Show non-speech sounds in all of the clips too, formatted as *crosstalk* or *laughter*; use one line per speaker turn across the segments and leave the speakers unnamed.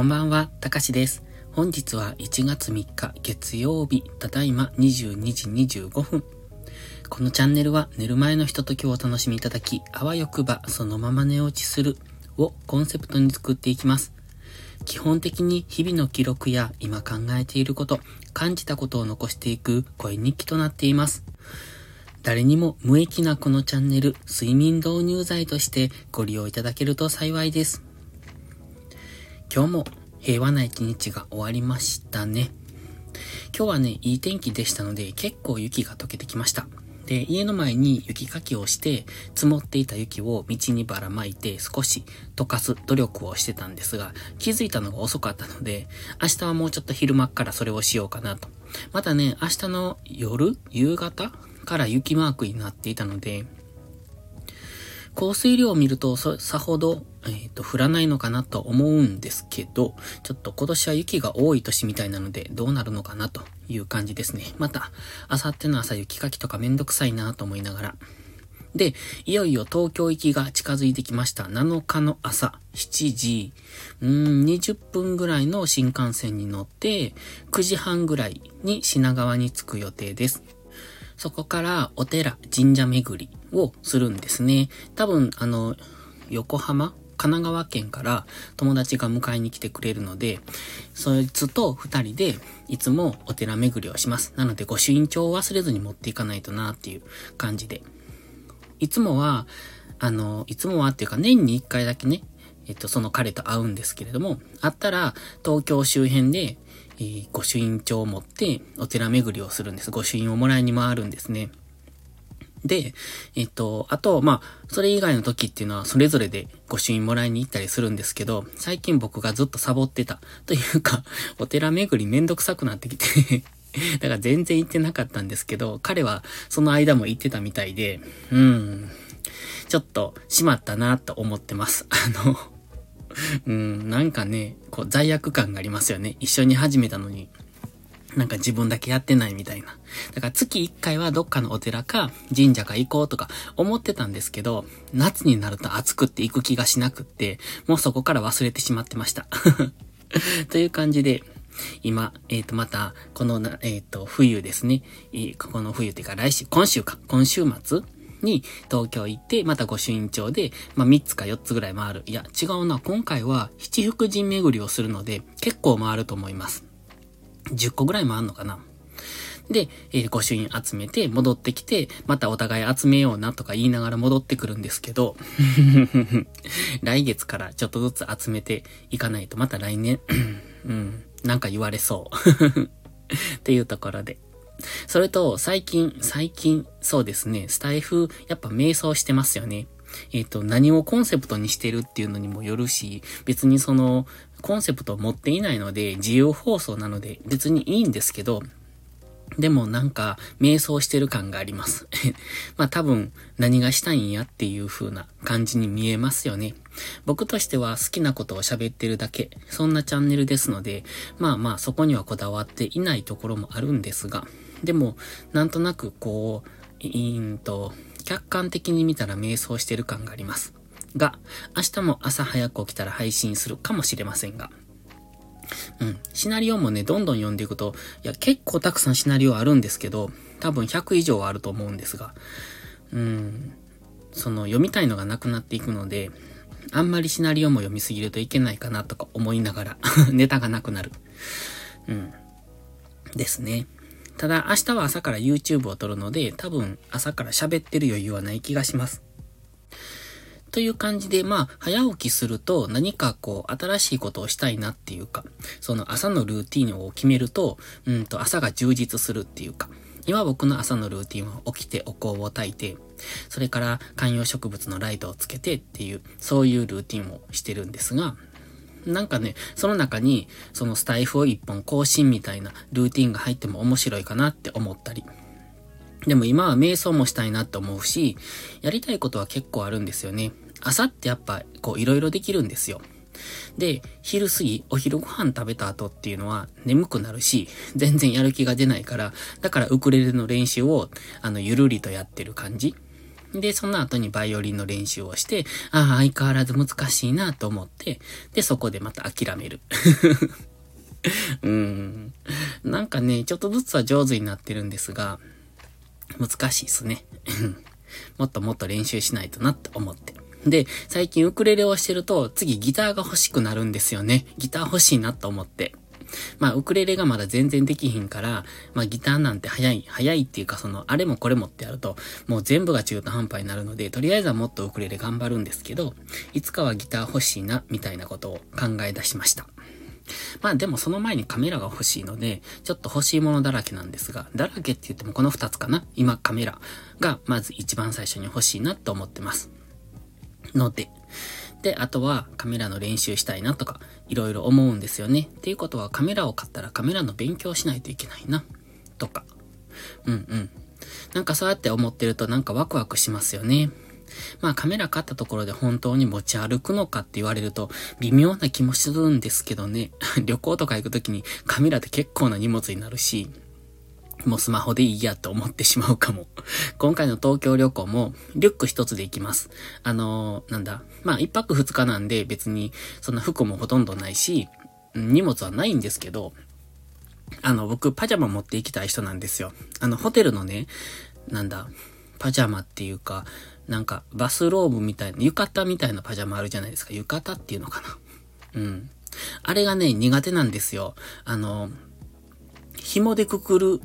こんばんは、たかしです。本日は1月3日月曜日、ただいま22時25分。このチャンネルは寝る前のひとときをお楽しみいただき、あわよくばそのまま寝落ちするをコンセプトに作っていきます。基本的に日々の記録や今考えていること、感じたことを残していく声日記となっています。誰にも無益なこのチャンネル、睡眠導入剤としてご利用いただけると幸いです。今日も平和な一日が終わりましたね。今日はね、いい天気でしたので、結構雪が溶けてきました。で、家の前に雪かきをして、積もっていた雪を道にばらまいて少し溶かす努力をしてたんですが、気づいたのが遅かったので、明日はもうちょっと昼間からそれをしようかなと。またね、明日の夜夕方から雪マークになっていたので、降水量を見るとさほど、えっ、ー、と、降らないのかなと思うんですけど、ちょっと今年は雪が多い年みたいなので、どうなるのかなという感じですね。また、あさっての朝雪かきとかめんどくさいなと思いながら。で、いよいよ東京行きが近づいてきました。7日の朝、7時、うーん、20分ぐらいの新幹線に乗って、9時半ぐらいに品川に着く予定です。そこからお寺、神社巡りをするんですね。多分、あの、横浜神奈川県から友達が迎えに来てくれるので、そいつと二人でいつもお寺巡りをします。なので、御朱印帳を忘れずに持っていかないとなっていう感じで。いつもは、あの、いつもはっていうか年に一回だけね、えっと、その彼と会うんですけれども、会ったら東京周辺でえー、御朱印帳を持ってお寺巡りをするんです。御朱印をもらいに回るんですね。で、えっと、あと、まあ、それ以外の時っていうのはそれぞれで御朱印もらいに行ったりするんですけど、最近僕がずっとサボってた。というか、*laughs* お寺巡りめんどくさくなってきて *laughs* だから全然行ってなかったんですけど、彼はその間も行ってたみたいで、うん、ちょっとしまったなと思ってます。*laughs* あのうん、なんかね、こう罪悪感がありますよね。一緒に始めたのに。なんか自分だけやってないみたいな。だから月1回はどっかのお寺か神社か行こうとか思ってたんですけど、夏になると暑くって行く気がしなくって、もうそこから忘れてしまってました。*laughs* という感じで、今、えっ、ー、と、また、このな、えっ、ー、と、冬ですね。ここの冬っていうか来週、今週か、今週末に東京行って、また御朱印帳で、まあ、3つか4つぐらい回る。いや、違うな。今回は七福神巡りをするので、結構回ると思います。10個ぐらい回るのかな。で、えー、御朱印集めて戻ってきて、またお互い集めようなとか言いながら戻ってくるんですけど、*laughs* 来月からちょっとずつ集めていかないとまた来年、*clears throat* うん、なんか言われそう *laughs* っていうところで。それと、最近、最近、そうですね、スタイフ、やっぱ瞑想してますよね。えっ、ー、と、何をコンセプトにしてるっていうのにもよるし、別にその、コンセプトを持っていないので、自由放送なので別にいいんですけど、でもなんか、瞑想してる感があります。*laughs* まあ多分、何がしたいんやっていう風な感じに見えますよね。僕としては好きなことを喋ってるだけ、そんなチャンネルですので、まあまあそこにはこだわっていないところもあるんですが、でも、なんとなくこう、いーんと、客観的に見たら瞑想してる感があります。が、明日も朝早く起きたら配信するかもしれませんが。うん。シナリオもね、どんどん読んでいくと、いや、結構たくさんシナリオあるんですけど、多分100以上はあると思うんですが、うん。その、読みたいのがなくなっていくので、あんまりシナリオも読みすぎるといけないかなとか思いながら *laughs* ネタがなくなる。うん。ですね。ただ明日は朝から YouTube を撮るので、多分朝から喋ってる余裕はない気がします。という感じで、まあ、早起きすると何かこう、新しいことをしたいなっていうか、その朝のルーティンを決めると、うんと、朝が充実するっていうか、今僕の朝のルーティンは起きてお香を焚いて、それから観葉植物のライトをつけてっていう、そういうルーティンをしてるんですが、なんかね、その中に、そのスタイフを一本更新みたいなルーティンが入っても面白いかなって思ったり。でも今は瞑想もしたいなって思うし、やりたいことは結構あるんですよね。朝ってやっぱ、こう、いろいろできるんですよ。で、昼過ぎ、お昼ご飯食べた後っていうのは眠くなるし、全然やる気が出ないから、だからウクレレの練習を、あの、ゆるりとやってる感じ。で、その後にバイオリンの練習をして、ああ、相変わらず難しいなと思って、で、そこでまた諦める。*laughs* うん。なんかね、ちょっとずつは上手になってるんですが、難しいっすね。*laughs* もっともっと練習しないとなって思って。で、最近ウクレレをしてると、次ギターが欲しくなるんですよね。ギター欲しいなと思って。まあ、ウクレレがまだ全然できひんから、まあ、ギターなんて早い、早いっていうか、その、あれもこれもってやると、もう全部が中途半端になるので、とりあえずはもっとウクレレ頑張るんですけど、いつかはギター欲しいな、みたいなことを考え出しました。まあでもその前にカメラが欲しいので、ちょっと欲しいものだらけなんですが、だらけって言ってもこの2つかな今カメラがまず一番最初に欲しいなと思ってます。ので、で、あとはカメラの練習したいなとか、いろいろ思うんですよね。っていうことはカメラを買ったらカメラの勉強しないといけないな。とか。うんうん。なんかそうやって思ってるとなんかワクワクしますよね。まあカメラ買ったところで本当に持ち歩くのかって言われると微妙な気もするんですけどね。*laughs* 旅行とか行くときにカメラって結構な荷物になるし、もうスマホでいいやと思ってしまうかも。*laughs* 今回の東京旅行も、リュック一つで行きます。あのー、なんだ。まあ、一泊二日なんで別に、そんな服もほとんどないし、荷物はないんですけど、あの、僕、パジャマ持って行きたい人なんですよ。あの、ホテルのね、なんだ、パジャマっていうか、なんか、バスローブみたいな、浴衣みたいなパジャマあるじゃないですか。浴衣っていうのかな。うん。あれがね、苦手なんですよ。あの、紐でくくる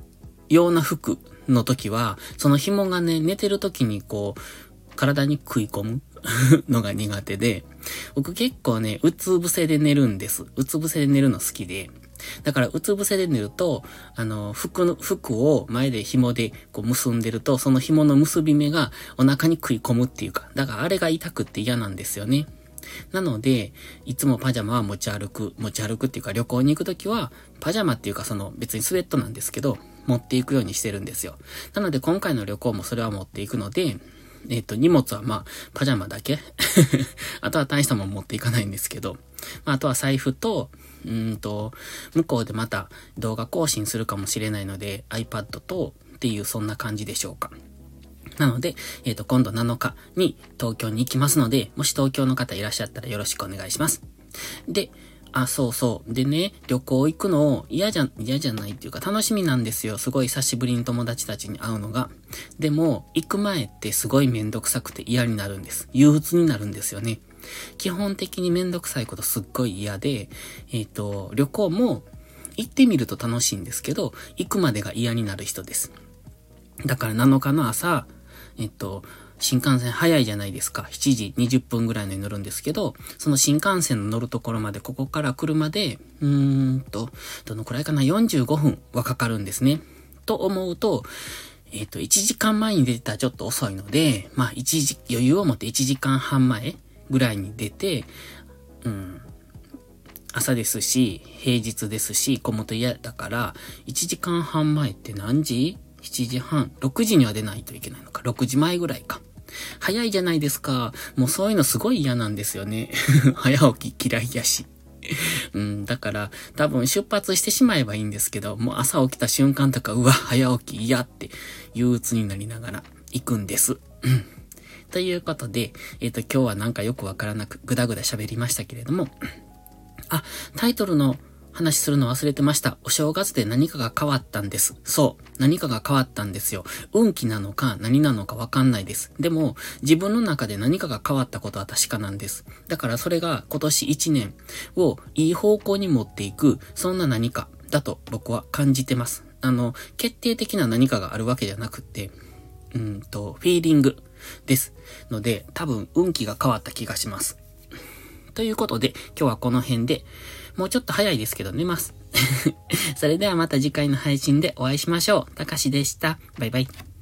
ような服の時は、その紐がね、寝てる時にこう、体に食い込む *laughs* のが苦手で、僕結構ね、うつ伏せで寝るんです。うつ伏せで寝るの好きで。だから、うつ伏せで寝ると、あの、服の、服を前で紐でこう結んでると、その紐の結び目がお腹に食い込むっていうか、だからあれが痛くって嫌なんですよね。なので、いつもパジャマは持ち歩く、持ち歩くっていうか旅行に行くときは、パジャマっていうかその別にスウェットなんですけど、持っていくようにしてるんですよ。なので今回の旅行もそれは持っていくので、えっ、ー、と、荷物はまあ、パジャマだけ *laughs* あとは大したもん持っていかないんですけど、まあ、あとは財布と、うんと、向こうでまた動画更新するかもしれないので、iPad と、っていうそんな感じでしょうか。なので、えっ、ー、と、今度7日に東京に行きますので、もし東京の方いらっしゃったらよろしくお願いします。で、あ、そうそう。でね、旅行行くの嫌じゃ、嫌じゃないっていうか楽しみなんですよ。すごい久しぶりに友達たちに会うのが。でも、行く前ってすごいめんどくさくて嫌になるんです。憂鬱になるんですよね。基本的にめんどくさいことすっごい嫌で、えっ、ー、と、旅行も行ってみると楽しいんですけど、行くまでが嫌になる人です。だから7日の朝、えっと、新幹線早いじゃないですか。7時20分ぐらいのに乗るんですけど、その新幹線の乗るところまで、ここから車で、うーんと、どのくらいかな ?45 分はかかるんですね。と思うと、えっ、と、1時間前に出てたらちょっと遅いので、まあ、1時、余裕を持って1時間半前ぐらいに出て、うん、朝ですし、平日ですし、子と嫌だから、1時間半前って何時？?7 時半、6時には出ないといけないのか。6時前ぐらいか。早いじゃないですか。もうそういうのすごい嫌なんですよね。*laughs* 早起き嫌いやし。うん、だから、多分出発してしまえばいいんですけど、もう朝起きた瞬間とか、うわ、早起き嫌って憂鬱になりながら行くんです。ということで、えっ、ー、と、今日はなんかよくわからなく、ぐだぐだ喋りましたけれども、あ、タイトルの話するの忘れてました。お正月で何かが変わったんです。そう。何かが変わったんですよ。運気なのか何なのかわかんないです。でも、自分の中で何かが変わったことは確かなんです。だからそれが今年1年をいい方向に持っていく、そんな何かだと僕は感じてます。あの、決定的な何かがあるわけじゃなくて、うんと、フィーリングです。ので、多分運気が変わった気がします。ということで、今日はこの辺で、もうちょっと早いですけど寝ます。*laughs* それではまた次回の配信でお会いしましょう。たかしでした。バイバイ。